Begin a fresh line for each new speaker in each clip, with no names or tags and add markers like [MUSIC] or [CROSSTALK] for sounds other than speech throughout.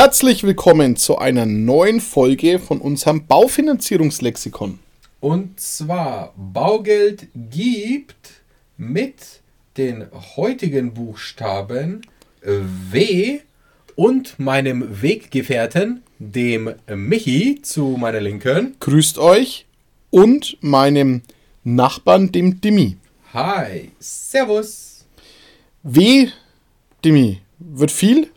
Herzlich willkommen zu einer neuen Folge von unserem Baufinanzierungslexikon.
Und zwar Baugeld gibt mit den heutigen Buchstaben W und meinem Weggefährten, dem Michi zu meiner Linken.
Grüßt euch und meinem Nachbarn, dem Dimi.
Hi, Servus.
W, Dimi, wird viel?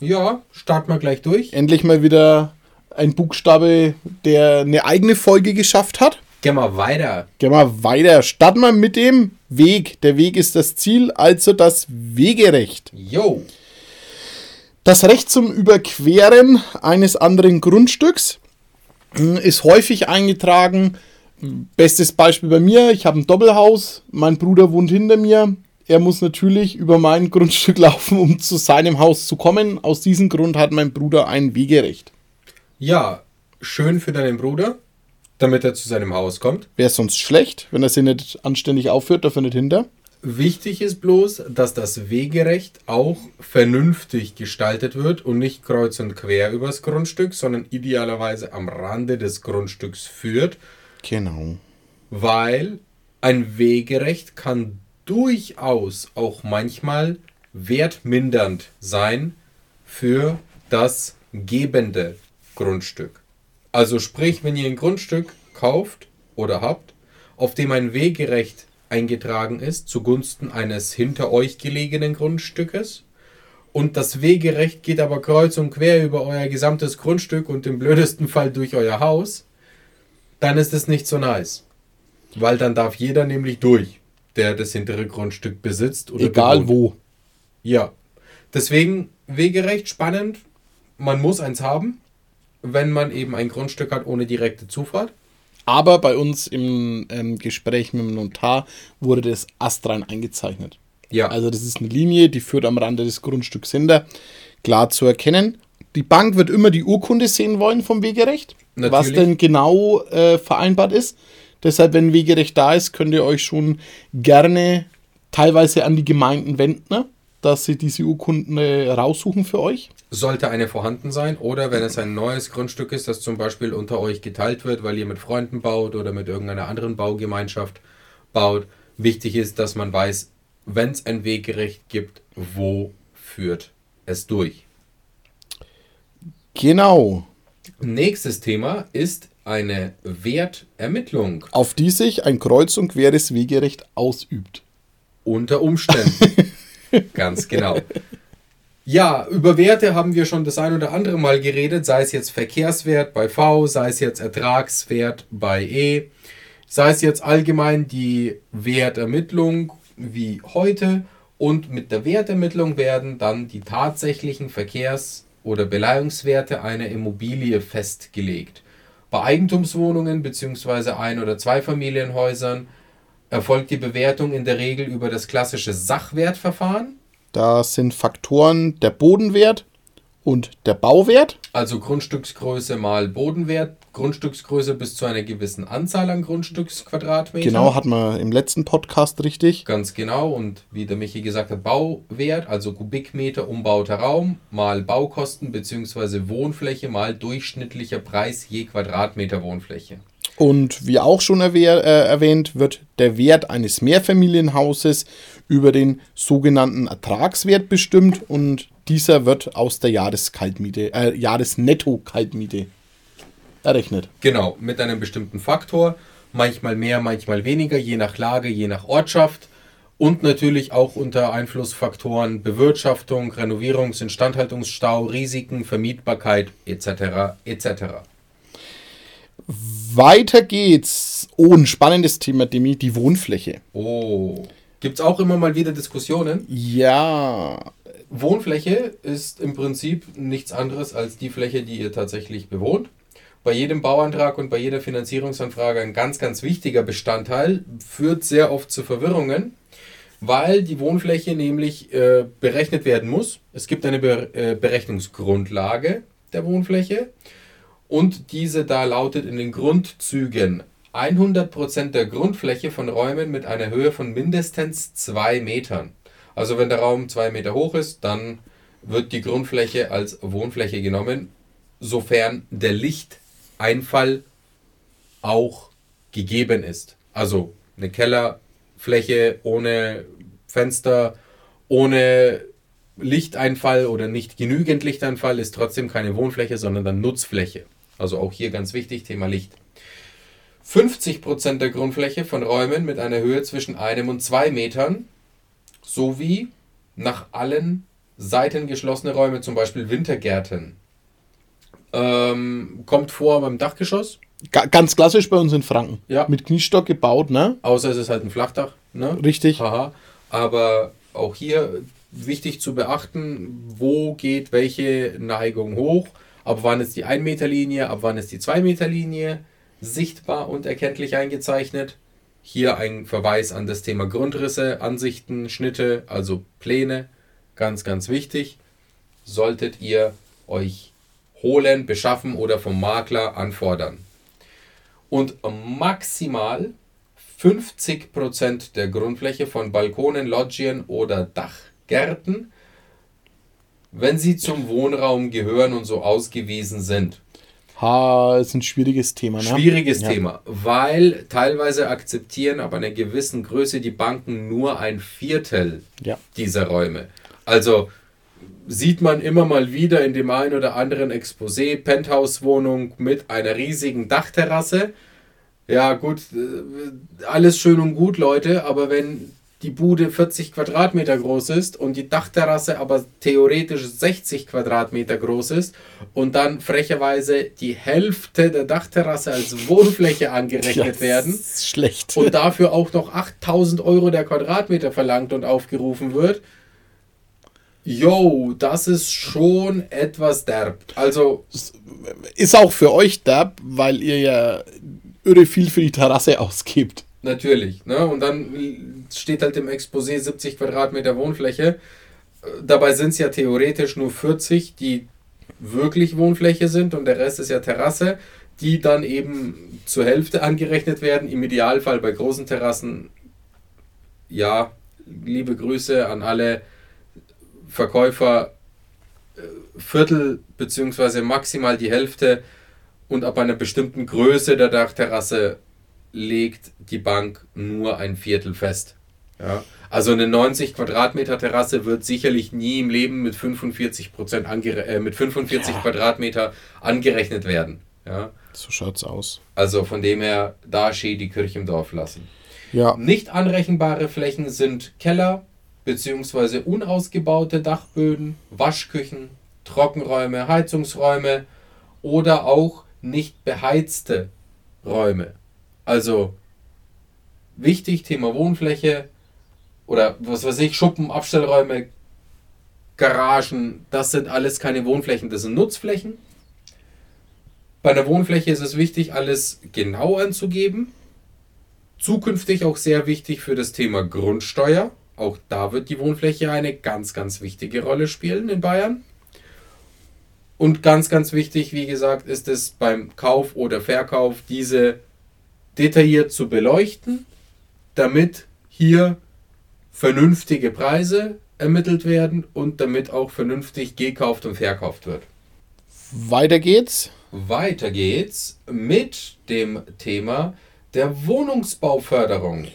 Ja, starten wir gleich durch.
Endlich mal wieder ein Buchstabe, der eine eigene Folge geschafft hat.
Gehen wir weiter.
Gehen wir weiter. Starten wir mit dem Weg. Der Weg ist das Ziel, also das Wegerecht.
Jo.
Das Recht zum Überqueren eines anderen Grundstücks äh, ist häufig eingetragen. Bestes Beispiel bei mir, ich habe ein Doppelhaus, mein Bruder wohnt hinter mir. Er muss natürlich über mein [LAUGHS] Grundstück laufen, um zu seinem Haus zu kommen. Aus diesem Grund hat mein Bruder ein Wegerecht.
Ja, schön für deinen Bruder, damit er zu seinem Haus kommt.
Wäre sonst schlecht, wenn er sich nicht anständig aufführt, dafür nicht hinter.
Wichtig ist bloß, dass das Wegerecht auch vernünftig gestaltet wird und nicht kreuz und quer übers Grundstück, sondern idealerweise am Rande des Grundstücks führt,
Genau.
weil ein Wegerecht kann durchaus auch manchmal wertmindernd sein für das gebende Grundstück. Also sprich, wenn ihr ein Grundstück kauft oder habt, auf dem ein Wegerecht eingetragen ist zugunsten eines hinter euch gelegenen Grundstückes und das Wegerecht geht aber kreuz und quer über euer gesamtes Grundstück und im blödesten Fall durch euer Haus, dann ist es nicht so nice. Weil dann darf jeder nämlich durch, der das hintere Grundstück besitzt oder
Egal
bewohnt.
wo.
Ja. Deswegen Wegerecht spannend. Man muss eins haben, wenn man eben ein Grundstück hat ohne direkte Zufahrt.
Aber bei uns im ähm, Gespräch mit dem Notar wurde das astrein eingezeichnet.
Ja.
Also das ist eine Linie, die führt am Rande des Grundstücks hinter. Klar zu erkennen. Die Bank wird immer die Urkunde sehen wollen vom Wegerecht, was
Natürlich.
denn genau äh, vereinbart ist. Deshalb, wenn Wegerecht da ist, könnt ihr euch schon gerne teilweise an die Gemeinden wenden, ne? dass sie diese Urkunden äh, raussuchen für euch.
sollte eine vorhanden sein oder wenn es ein neues Grundstück ist, das zum Beispiel unter euch geteilt wird, weil ihr mit Freunden baut oder mit irgendeiner anderen Baugemeinschaft baut. Wichtig ist, dass man weiß, wenn es ein Wegerecht gibt, wo führt es durch.
Genau.
Nächstes Thema ist eine Wertermittlung
Auf die sich ein kreuz und queres Wegerecht ausübt.
unter Umständen. [LAUGHS] Ganz genau. Ja, über Werte haben wir schon das ein oder andere Mal geredet, sei es jetzt Verkehrswert bei V, sei es jetzt Ertragswert bei E, sei es jetzt allgemein die Wertermittlung wie heute und mit der Wertermittlung werden dann die tatsächlichen Verkehrs- oder Beleihungswerte einer Immobilie festgelegt. Bei Eigentumswohnungen bzw. Ein- oder Zweifamilienhäusern erfolgt die Bewertung in der Regel über das klassische Sachwertverfahren.
Da sind Faktoren der Bodenwert und der Bauwert.
Also Grundstücksgröße mal Bodenwert, Grundstücksgröße bis zu einer gewissen Anzahl an Grundstücksquadratmetern.
Genau, hat man im letzten Podcast richtig.
Ganz genau. Und wie der Michi gesagt hat, Bauwert, also Kubikmeter umbauter Raum mal Baukosten bzw. Wohnfläche mal durchschnittlicher Preis je Quadratmeter Wohnfläche.
Und wie auch schon äh, erwähnt, wird der Wert eines Mehrfamilienhauses über den sogenannten Ertragswert bestimmt und dieser wird aus der Jahreskaltmiete, äh, Jahresnetto-Kaltmiete errechnet.
Genau, mit einem bestimmten Faktor. Manchmal mehr, manchmal weniger, je nach Lage, je nach Ortschaft. Und natürlich auch unter Einflussfaktoren Bewirtschaftung, Renovierungs- Instandhaltungsstau, Risiken, Vermietbarkeit etc. etc.
Weiter geht's. Oh, ein spannendes Thema, Demi, die Wohnfläche.
Oh. Gibt es auch immer mal wieder Diskussionen?
Ja,
Wohnfläche ist im Prinzip nichts anderes als die Fläche, die ihr tatsächlich bewohnt. Bei jedem Bauantrag und bei jeder Finanzierungsanfrage ein ganz, ganz wichtiger Bestandteil, führt sehr oft zu Verwirrungen, weil die Wohnfläche nämlich äh, berechnet werden muss. Es gibt eine Be äh, Berechnungsgrundlage der Wohnfläche und diese da lautet in den Grundzügen 100% der Grundfläche von Räumen mit einer Höhe von mindestens 2 Metern. Also wenn der Raum 2 Meter hoch ist, dann wird die Grundfläche als Wohnfläche genommen, sofern der Lichteinfall auch gegeben ist. Also eine Kellerfläche ohne Fenster, ohne Lichteinfall oder nicht genügend Lichteinfall ist trotzdem keine Wohnfläche, sondern dann Nutzfläche. Also auch hier ganz wichtig, Thema Licht. 50% der Grundfläche von Räumen mit einer Höhe zwischen einem und zwei Metern sowie nach allen Seiten geschlossene Räume, zum Beispiel Wintergärten. Ähm, kommt vor beim Dachgeschoss.
Ga ganz klassisch bei uns in Franken.
Ja.
Mit Kniestock gebaut, ne?
Außer es ist halt ein Flachdach. Ne?
Richtig.
Haha. Aber auch hier wichtig zu beachten, wo geht welche Neigung hoch, ab wann ist die 1 Meter Linie, ab wann ist die 2 Meter Linie sichtbar und erkenntlich eingezeichnet. Hier ein Verweis an das Thema Grundrisse, Ansichten, Schnitte, also Pläne. Ganz, ganz wichtig. Solltet ihr euch holen, beschaffen oder vom Makler anfordern. Und maximal 50% der Grundfläche von Balkonen, Loggien oder Dachgärten, wenn sie zum Wohnraum gehören und so ausgewiesen sind.
Ha, ist ein schwieriges Thema, ne?
Schwieriges
Ja.
Thema, weil teilweise akzeptieren aber einer gewissen Größe die Banken nur ein Viertel
Ja.
dieser Räume. Also sieht man immer mal wieder in dem einen oder anderen Exposé Penthouse-Wohnung mit einer riesigen Dachterrasse. Ja, gut, äh, alles schön und gut, Leute, aber wenn die Bude 40 Quadratmeter groß ist und die Dachterrasse aber theoretisch 60 Quadratmeter groß ist und dann frecherweise die Hälfte der Dachterrasse als Wohnfläche angerechnet
Ja,
werden
das ist schlecht.
und dafür auch noch 8000 Euro der Quadratmeter verlangt und aufgerufen wird. Yo, das ist schon etwas derb. Also,
ist auch für euch derb, weil ihr ja irre viel für die Terrasse ausgibt.
Natürlich. Ne? Und dann steht halt im Exposé 70 Quadratmeter Wohnfläche. Äh, Dabei sind es ja theoretisch nur 40, die wirklich Wohnfläche sind und der Rest ist ja Terrasse, die dann eben zur Hälfte [LAUGHS] angerechnet werden. Im Idealfall bei großen Terrassen. Ja, liebe Grüße an alle Verkäufer. äh, Viertel beziehungsweise maximal die Hälfte und ab einer bestimmten Größe der Dachterrasse legt die Bank nur ein Viertel fest. Ja? Also eine 90 Quadratmeter Terrasse wird sicherlich nie im Leben mit 45, Prozent angere äh, mit 45
Ja.
Quadratmeter angerechnet werden. Ja?
So schaut's aus.
Also von dem her, da steht die Kirche im Dorf lassen.
Ja.
Nicht anrechenbare Flächen sind Keller bzw. unausgebaute Dachböden, Waschküchen, Trockenräume, Heizungsräume oder auch nicht beheizte Räume. Also wichtig, Thema Wohnfläche oder was weiß ich, Schuppen, Abstellräume, Garagen, das sind alles keine Wohnflächen, das sind Nutzflächen. Bei einer Wohnfläche ist es wichtig, alles genau anzugeben. Zukünftig auch sehr wichtig für das Thema Grundsteuer. Auch da wird die Wohnfläche eine ganz, ganz wichtige Rolle spielen in Bayern. Und ganz, ganz wichtig, wie gesagt, ist es beim Kauf oder Verkauf, diese detailliert zu beleuchten, damit hier vernünftige Preise ermittelt werden und damit auch vernünftig gekauft und verkauft wird.
Weiter geht's.
Weiter geht's mit dem Thema der Wohnungsbauförderung.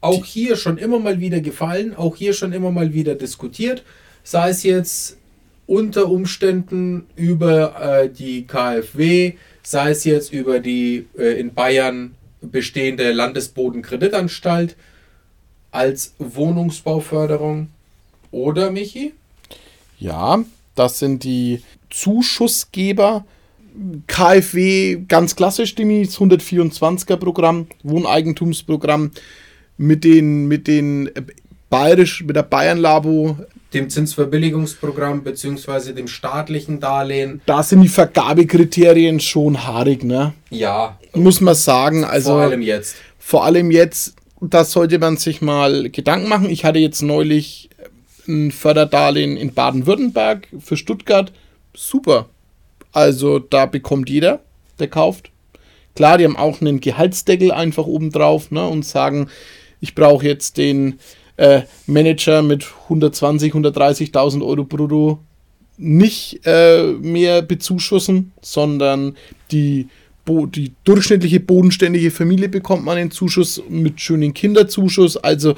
Auch hier schon immer mal wieder gefallen, auch hier schon immer mal wieder diskutiert, sei es jetzt unter Umständen über äh, die KfW, sei es jetzt über die äh, in Bayern bestehende Landesbodenkreditanstalt als Wohnungsbauförderung. Oder, Michi?
Ja, das sind die Zuschussgeber. KfW, ganz klassisch, Dimi, das 124er Programm, Wohneigentumsprogramm mit den, mit den äh, Bayerisch, mit der Bayern-Labo.
Dem Zinsverbilligungsprogramm bzw. dem staatlichen Darlehen.
Da sind die Vergabekriterien schon haarig, ne?
Ja,
Muss man sagen. Also
vor allem jetzt.
vor allem jetzt, da sollte man sich mal Gedanken machen. Ich hatte jetzt neulich ein Förderdarlehen in Baden-Württemberg für Stuttgart. Super. Also da bekommt jeder, der kauft. Klar, die haben auch einen Gehaltsdeckel einfach oben drauf ne, und sagen, ich brauche jetzt den äh, Manager mit 120, 130.000 Euro brutto nicht äh, mehr bezuschussen, sondern die, die durchschnittliche bodenständige Familie bekommt man einen Zuschuss mit schönen Kinderzuschuss. Also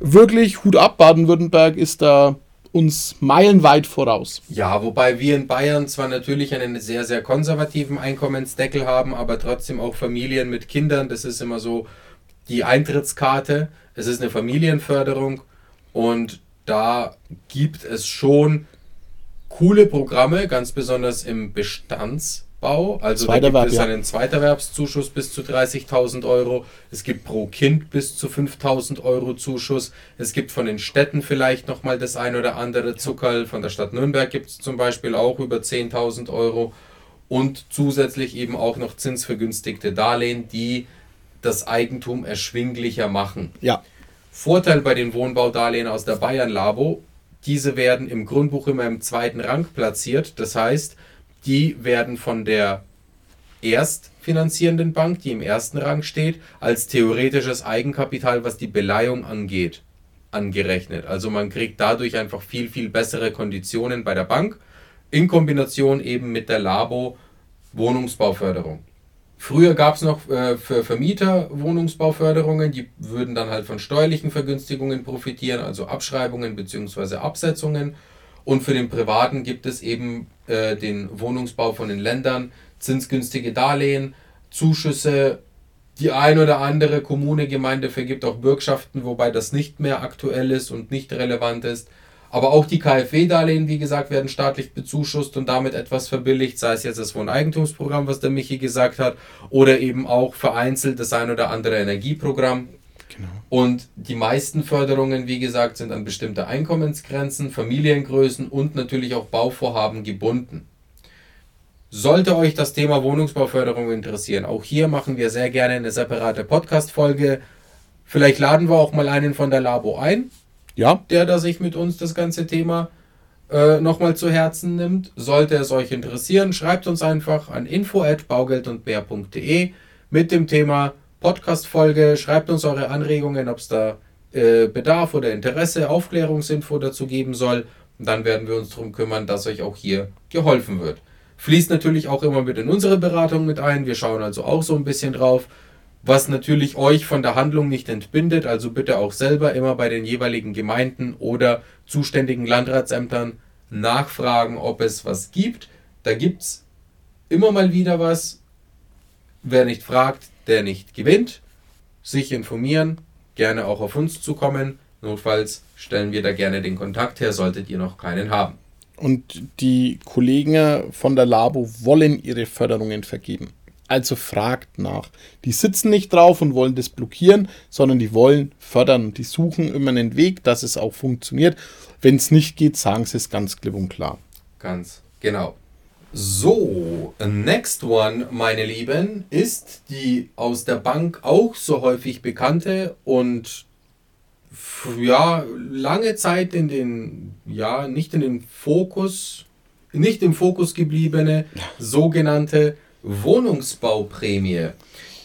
wirklich Hut ab, Baden-Württemberg ist da uns meilenweit voraus.
Ja, wobei wir in Bayern zwar natürlich einen sehr, sehr konservativen Einkommensdeckel haben, aber trotzdem auch Familien mit Kindern. Das ist immer so die Eintrittskarte. Es ist eine Familienförderung und da gibt es schon coole Programme, ganz besonders im Bestandsbau. Also da gibt es ja. einen Zweiterwerbszuschuss bis zu 30.000 Euro. Es gibt pro Kind bis zu 5.000 Euro Zuschuss. Es gibt von den Städten vielleicht nochmal das ein oder andere Zuckerl. Von der Stadt Nürnberg gibt es zum Beispiel auch über 10.000 Euro. Und zusätzlich eben auch noch zinsvergünstigte Darlehen, die das Eigentum erschwinglicher machen.
Ja.
Vorteil bei den Wohnbaudarlehen aus der Bayern Labo, diese werden im Grundbuch immer im zweiten Rang platziert. Das heißt, die werden von der erstfinanzierenden Bank, die im ersten Rang steht, als theoretisches Eigenkapital, was die Beleihung angeht, angerechnet. Also man kriegt dadurch einfach viel, viel bessere Konditionen bei der Bank in Kombination eben mit der Labo Wohnungsbauförderung. Früher gab es noch äh, für Vermieter Wohnungsbauförderungen, die würden dann halt von steuerlichen Vergünstigungen profitieren, also Abschreibungen bzw. Absetzungen. Und für den Privaten gibt es eben äh, den Wohnungsbau von den Ländern, zinsgünstige Darlehen, Zuschüsse. Die ein oder andere Kommune, Gemeinde vergibt auch Bürgschaften, wobei das nicht mehr aktuell ist und nicht relevant ist. Aber auch die KfW-Darlehen, wie gesagt, werden staatlich bezuschusst und damit etwas verbilligt, sei es jetzt das Wohneigentumsprogramm, was der Michi gesagt hat, oder eben auch vereinzelt das ein oder andere Energieprogramm. Genau. Und die meisten Förderungen, wie gesagt, sind an bestimmte Einkommensgrenzen, Familiengrößen und natürlich auch Bauvorhaben gebunden. Sollte euch das Thema Wohnungsbauförderung interessieren, auch hier machen wir sehr gerne eine separate Podcast-Folge. Vielleicht laden wir auch mal einen von der Labo ein
ja.
der da sich mit uns das ganze Thema äh, nochmal zu Herzen nimmt. Sollte es euch interessieren, schreibt uns einfach an info@baugeldundbär.de mit dem Thema Podcast-Folge. Schreibt uns eure Anregungen, ob es da äh, Bedarf oder Interesse, Aufklärungsinfo dazu geben soll. Und dann werden wir uns darum kümmern, dass euch auch hier geholfen wird. Fließt natürlich auch immer mit in unsere Beratung mit ein. Wir schauen also auch so ein bisschen drauf was natürlich euch von der Handlung nicht entbindet. Also bitte auch selber immer bei den jeweiligen Gemeinden oder zuständigen Landratsämtern nachfragen, ob es was gibt. Da gibt es immer mal wieder was. Wer nicht fragt, der nicht gewinnt. Sich informieren, gerne auch auf uns zukommen. Notfalls stellen wir da gerne den Kontakt her, solltet ihr noch keinen haben.
Und die Kollegen von der Labo wollen ihre Förderungen vergeben. Also fragt nach. Die sitzen nicht drauf und wollen das blockieren, sondern die wollen fördern. Die suchen immer einen Weg, dass es auch funktioniert. Wenn es nicht geht, sagen sie es ganz klipp und klar.
Ganz genau. So, next one, meine Lieben, ist die aus der Bank auch so häufig bekannte und ja, lange Zeit in den, ja, nicht in den Fokus, nicht im Fokus gebliebene sogenannte Wohnungsbauprämie.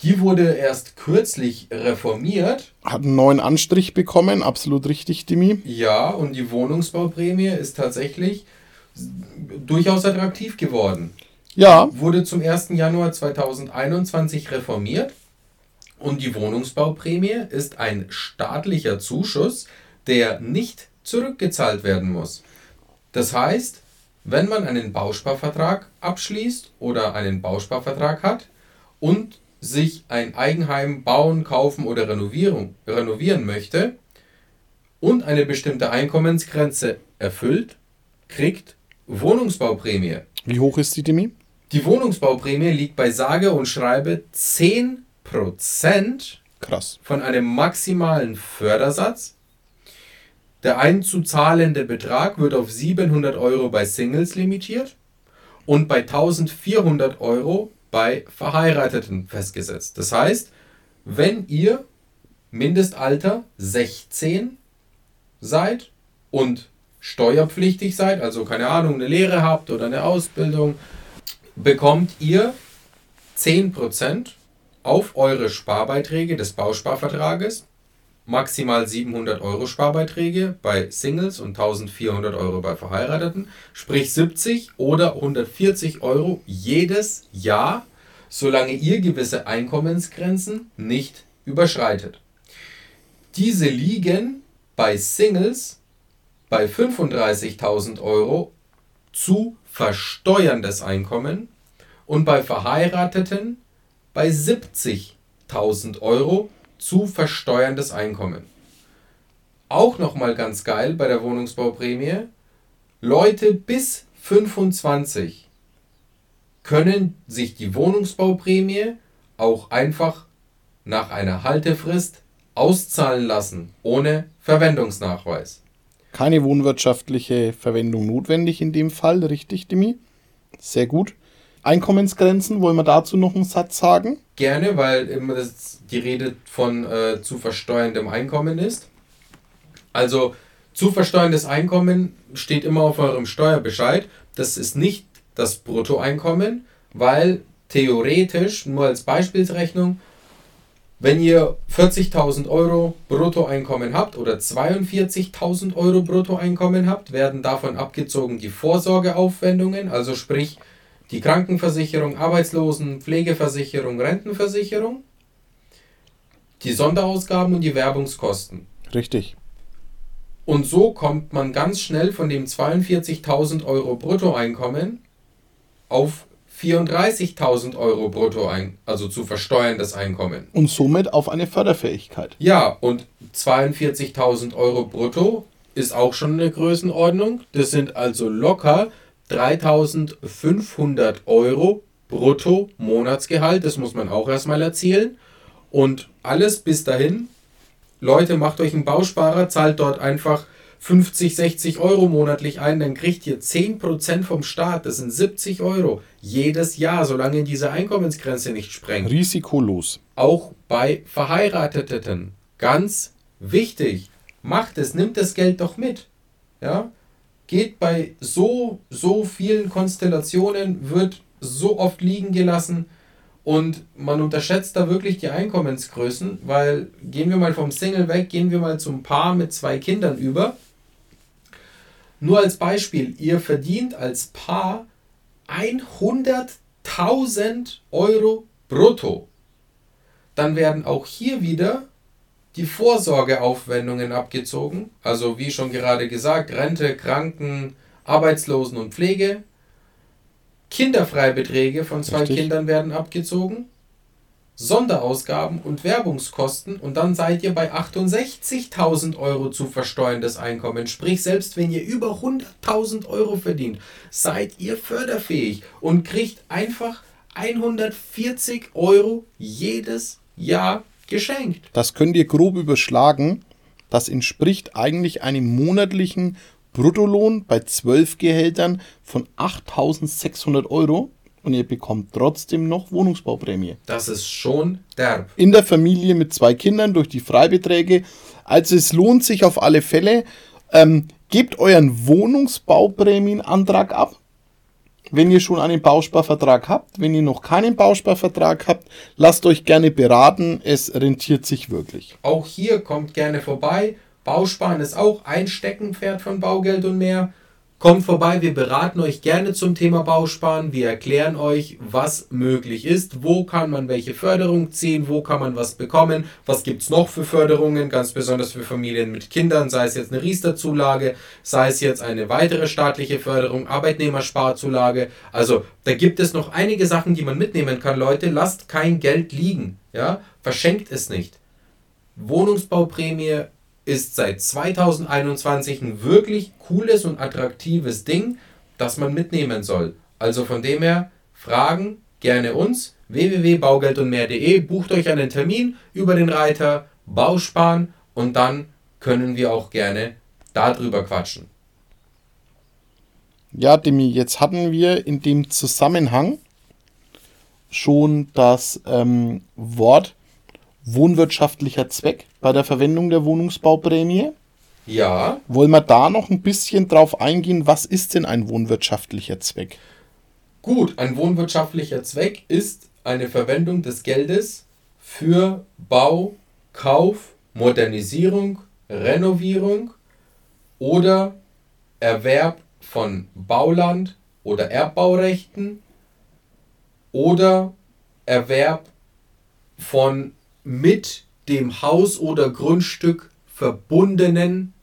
Die wurde erst kürzlich reformiert.
Hat einen neuen Anstrich bekommen, absolut richtig, Dimi.
Ja, und die Wohnungsbauprämie ist tatsächlich durchaus attraktiv geworden.
Ja.
Wurde zum 1. Januar 2021 reformiert. Und die Wohnungsbauprämie ist ein staatlicher Zuschuss, der nicht zurückgezahlt werden muss. Das heißt, wenn man einen Bausparvertrag abschließt oder einen Bausparvertrag hat und sich ein Eigenheim bauen, kaufen oder renovieren, renovieren möchte und eine bestimmte Einkommensgrenze erfüllt, kriegt Wohnungsbauprämie.
Wie hoch ist die Demi?
Die Wohnungsbauprämie liegt bei sage und schreibe 10%
Krass.
von einem maximalen Fördersatz der einzuzahlende Betrag wird auf 700 Euro bei Singles limitiert und bei 1400 Euro bei Verheirateten festgesetzt. Das heißt, wenn ihr Mindestalter 16 seid und steuerpflichtig seid, also keine Ahnung, eine Lehre habt oder eine Ausbildung, bekommt ihr 10% auf eure Sparbeiträge des Bausparvertrages maximal 700 Euro Sparbeiträge bei Singles und 1400 Euro bei Verheirateten, sprich 70 oder 140 Euro jedes Jahr, solange ihr gewisse Einkommensgrenzen nicht überschreitet. Diese liegen bei Singles bei 35.000 Euro zu versteuerndes Einkommen und bei Verheirateten bei 70.000 Euro zu versteuerndes Einkommen. Auch nochmal ganz geil bei der Wohnungsbauprämie, Leute bis 25 können sich die Wohnungsbauprämie auch einfach nach einer Haltefrist auszahlen lassen, ohne Verwendungsnachweis.
Keine wohnwirtschaftliche Verwendung notwendig in dem Fall, richtig, Demi? Sehr gut. Einkommensgrenzen, wollen wir dazu noch einen Satz sagen?
Gerne, weil immer die Rede von äh, zu versteuerndem Einkommen ist. Also zu versteuerndes Einkommen steht immer auf eurem Steuerbescheid. Das ist nicht das Bruttoeinkommen, weil theoretisch, nur als Beispielsrechnung, wenn ihr 40.000 Euro Bruttoeinkommen habt oder 42.000 Euro Bruttoeinkommen habt, werden davon abgezogen die Vorsorgeaufwendungen, also sprich die Krankenversicherung, Arbeitslosen, Pflegeversicherung, Rentenversicherung, die Sonderausgaben und die Werbungskosten.
Richtig.
Und so kommt man ganz schnell von dem 42.000 Euro Bruttoeinkommen auf 34.000 Euro Bruttoeinkommen, also zu versteuerndes Einkommen.
Und somit auf eine Förderfähigkeit.
Ja, und 42.000 Euro brutto ist auch schon eine Größenordnung. Das sind also locker 3500 Euro brutto Monatsgehalt. Das muss man auch erstmal erzielen. Und alles bis dahin. Leute, macht euch einen Bausparer, zahlt dort einfach 50, 60 Euro monatlich ein, dann kriegt ihr 10% vom Staat. Das sind 70 Euro jedes Jahr, solange diese Einkommensgrenze nicht sprengt.
Risikolos.
Auch bei Verheirateten. Ganz wichtig. Macht es, nimmt das Geld doch mit. Ja? Geht bei so, so vielen Konstellationen, wird so oft liegen gelassen und man unterschätzt da wirklich die Einkommensgrößen, weil gehen wir mal vom Single weg, gehen wir mal zum Paar mit zwei Kindern über. Nur als Beispiel, ihr verdient als Paar 100.000 Euro brutto. Dann werden auch hier wieder die Vorsorgeaufwendungen abgezogen, also wie schon gerade gesagt, Rente, Kranken, Arbeitslosen und Pflege. Kinderfreibeträge von zwei Richtig. Kindern werden abgezogen. Sonderausgaben und Werbungskosten und dann seid ihr bei 68.000 Euro zu versteuerndes Einkommen. Sprich, selbst wenn ihr über 100.000 Euro verdient, seid ihr förderfähig und kriegt einfach 140 Euro jedes Jahr geschenkt.
Das könnt ihr grob überschlagen. Das entspricht eigentlich einem monatlichen Bruttolohn bei 12 Gehältern von 8600 Euro und ihr bekommt trotzdem noch Wohnungsbauprämie.
Das ist schon derb.
In der Familie mit zwei Kindern durch die Freibeträge. Also es lohnt sich auf alle Fälle. Ähm, gebt euren Wohnungsbauprämienantrag ab wenn ihr schon einen Bausparvertrag habt. Wenn ihr noch keinen Bausparvertrag habt, lasst euch gerne beraten. Es rentiert sich wirklich.
Auch hier kommt gerne vorbei. Bausparen ist auch ein Steckenpferd von Baugeld und mehr. Kommt vorbei, wir beraten euch gerne zum Thema Bausparen. Wir erklären euch, was möglich ist, wo kann man welche Förderung ziehen, wo kann man was bekommen, was gibt es noch für Förderungen, ganz besonders für Familien mit Kindern, sei es jetzt eine Riester-Zulage, sei es jetzt eine weitere staatliche Förderung, Arbeitnehmersparzulage. Also da gibt es noch einige Sachen, die man mitnehmen kann, Leute. Lasst kein Geld liegen, ja, verschenkt es nicht. Wohnungsbauprämie ist seit 2021 ein wirklich cooles und attraktives Ding, das man mitnehmen soll. Also von dem her, Fragen gerne uns www.baugeldundmehr.de, bucht euch einen Termin über den Reiter Bausparen und dann können wir auch gerne darüber quatschen.
Ja, Demi, jetzt hatten wir in dem Zusammenhang schon das ähm, Wort wohnwirtschaftlicher Zweck bei der Verwendung der Wohnungsbauprämie.
Ja.
Wollen wir da noch ein bisschen drauf eingehen, was ist denn ein wohnwirtschaftlicher Zweck?
Gut, ein wohnwirtschaftlicher Zweck ist eine Verwendung des Geldes für Bau, Kauf Modernisierung, Renovierung oder Erwerb von Bauland oder Erbbaurechten oder Erwerb von mit dem Haus oder Grundstück verbundenen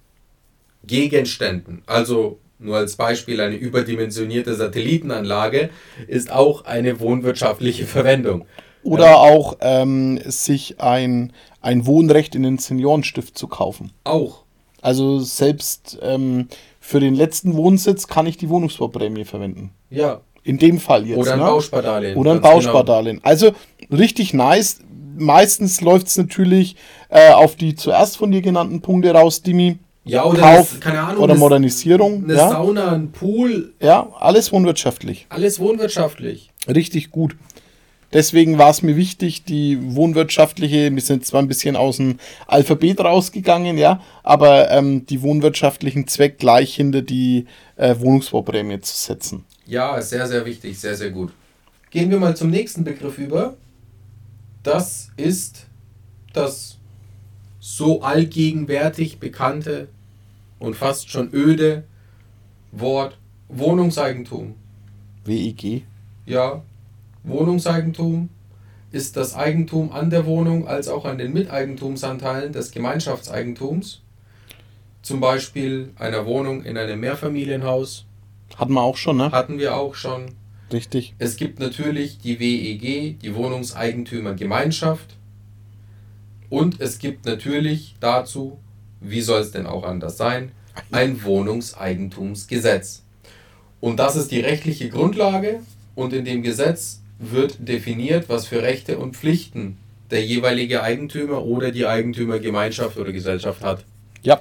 Gegenständen. Also nur als Beispiel eine überdimensionierte Satellitenanlage ist auch eine wohnwirtschaftliche Verwendung.
Oder auch ähm, sich ein, ein Wohnrecht in den Seniorenstift zu kaufen.
Auch.
Also selbst ähm, für den letzten Wohnsitz kann ich die Wohnungsbauprämie verwenden.
Ja.
In dem Fall jetzt.
Oder ein ne? Bauspardarlehen.
Oder ein Bauspardarlehen. Genau. Also richtig nice. Meistens läuft es natürlich äh, auf die zuerst von dir genannten Punkte raus, Dimi.
Ja, oder
Kauf
das, keine Ahnung,
oder Modernisierung.
Eine
ja.
Sauna, ein Pool.
Ja, alles wohnwirtschaftlich.
Alles wohnwirtschaftlich.
Richtig gut. Deswegen war es mir wichtig, die wohnwirtschaftliche, wir sind zwar ein bisschen aus dem Alphabet rausgegangen, ja, aber ähm, die wohnwirtschaftlichen Zweck gleich hinter die äh, Wohnungsbauprämie zu setzen.
Ja, sehr, sehr wichtig, sehr, sehr gut. Gehen wir mal zum nächsten Begriff über. Das ist das so allgegenwärtig bekannte und fast schon öde Wort Wohnungseigentum.
WEG?
Ja, Wohnungseigentum ist das Eigentum an der Wohnung als auch an den Miteigentumsanteilen des Gemeinschaftseigentums. Zum Beispiel einer Wohnung in einem Mehrfamilienhaus.
Hatten wir auch schon, ne?
Hatten wir auch schon.
Richtig.
Es gibt natürlich die WEG, die Wohnungseigentümergemeinschaft. Und es gibt natürlich dazu, wie soll es denn auch anders sein, ein Wohnungseigentumsgesetz. Und das ist die rechtliche Grundlage und in dem Gesetz wird definiert, was für Rechte und Pflichten der jeweilige Eigentümer oder die Eigentümergemeinschaft oder Gesellschaft hat.
Ja.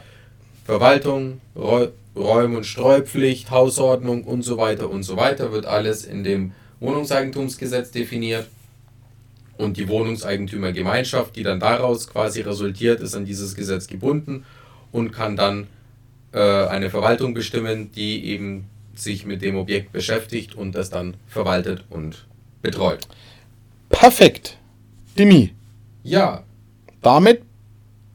Verwaltung, Räum- und Streupflicht, Hausordnung und so weiter und so weiter wird alles in dem Wohnungseigentumsgesetz definiert. Und die Wohnungseigentümergemeinschaft, die dann daraus quasi resultiert, ist an dieses Gesetz gebunden und kann dann äh, eine Verwaltung bestimmen, die eben sich mit dem Objekt beschäftigt und das dann verwaltet und betreut.
Perfekt. Dimi.
Ja.
Damit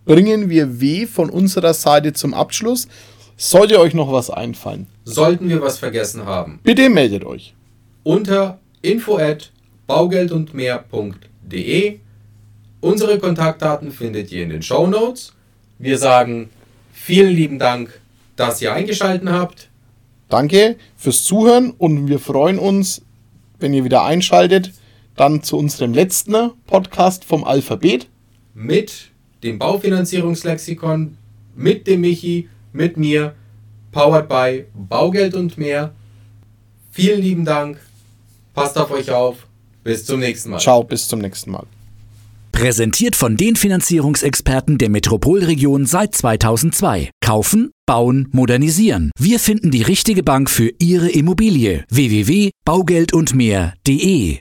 bringen wir W von unserer Seite zum Abschluss. Sollte euch noch was einfallen?
Sollten wir was vergessen haben?
Bitte meldet euch.
Unter info at baugeldundmehr.de. Unsere Kontaktdaten findet ihr in den Show Notes. Wir sagen vielen lieben Dank, dass ihr eingeschaltet habt.
Danke fürs Zuhören und wir freuen uns, wenn ihr wieder einschaltet, dann zu unserem letzten Podcast vom Alphabet.
Mit dem Baufinanzierungslexikon, mit dem Michi, mit mir, powered by Baugeld und mehr. Vielen lieben Dank, passt auf euch auf, bis zum nächsten Mal.
Ciao, bis zum nächsten Mal.
Präsentiert von den Finanzierungsexperten der Metropolregion seit 2002. Kaufen, bauen, modernisieren. Wir finden die richtige Bank für Ihre Immobilie. www.baugeldundmehr.de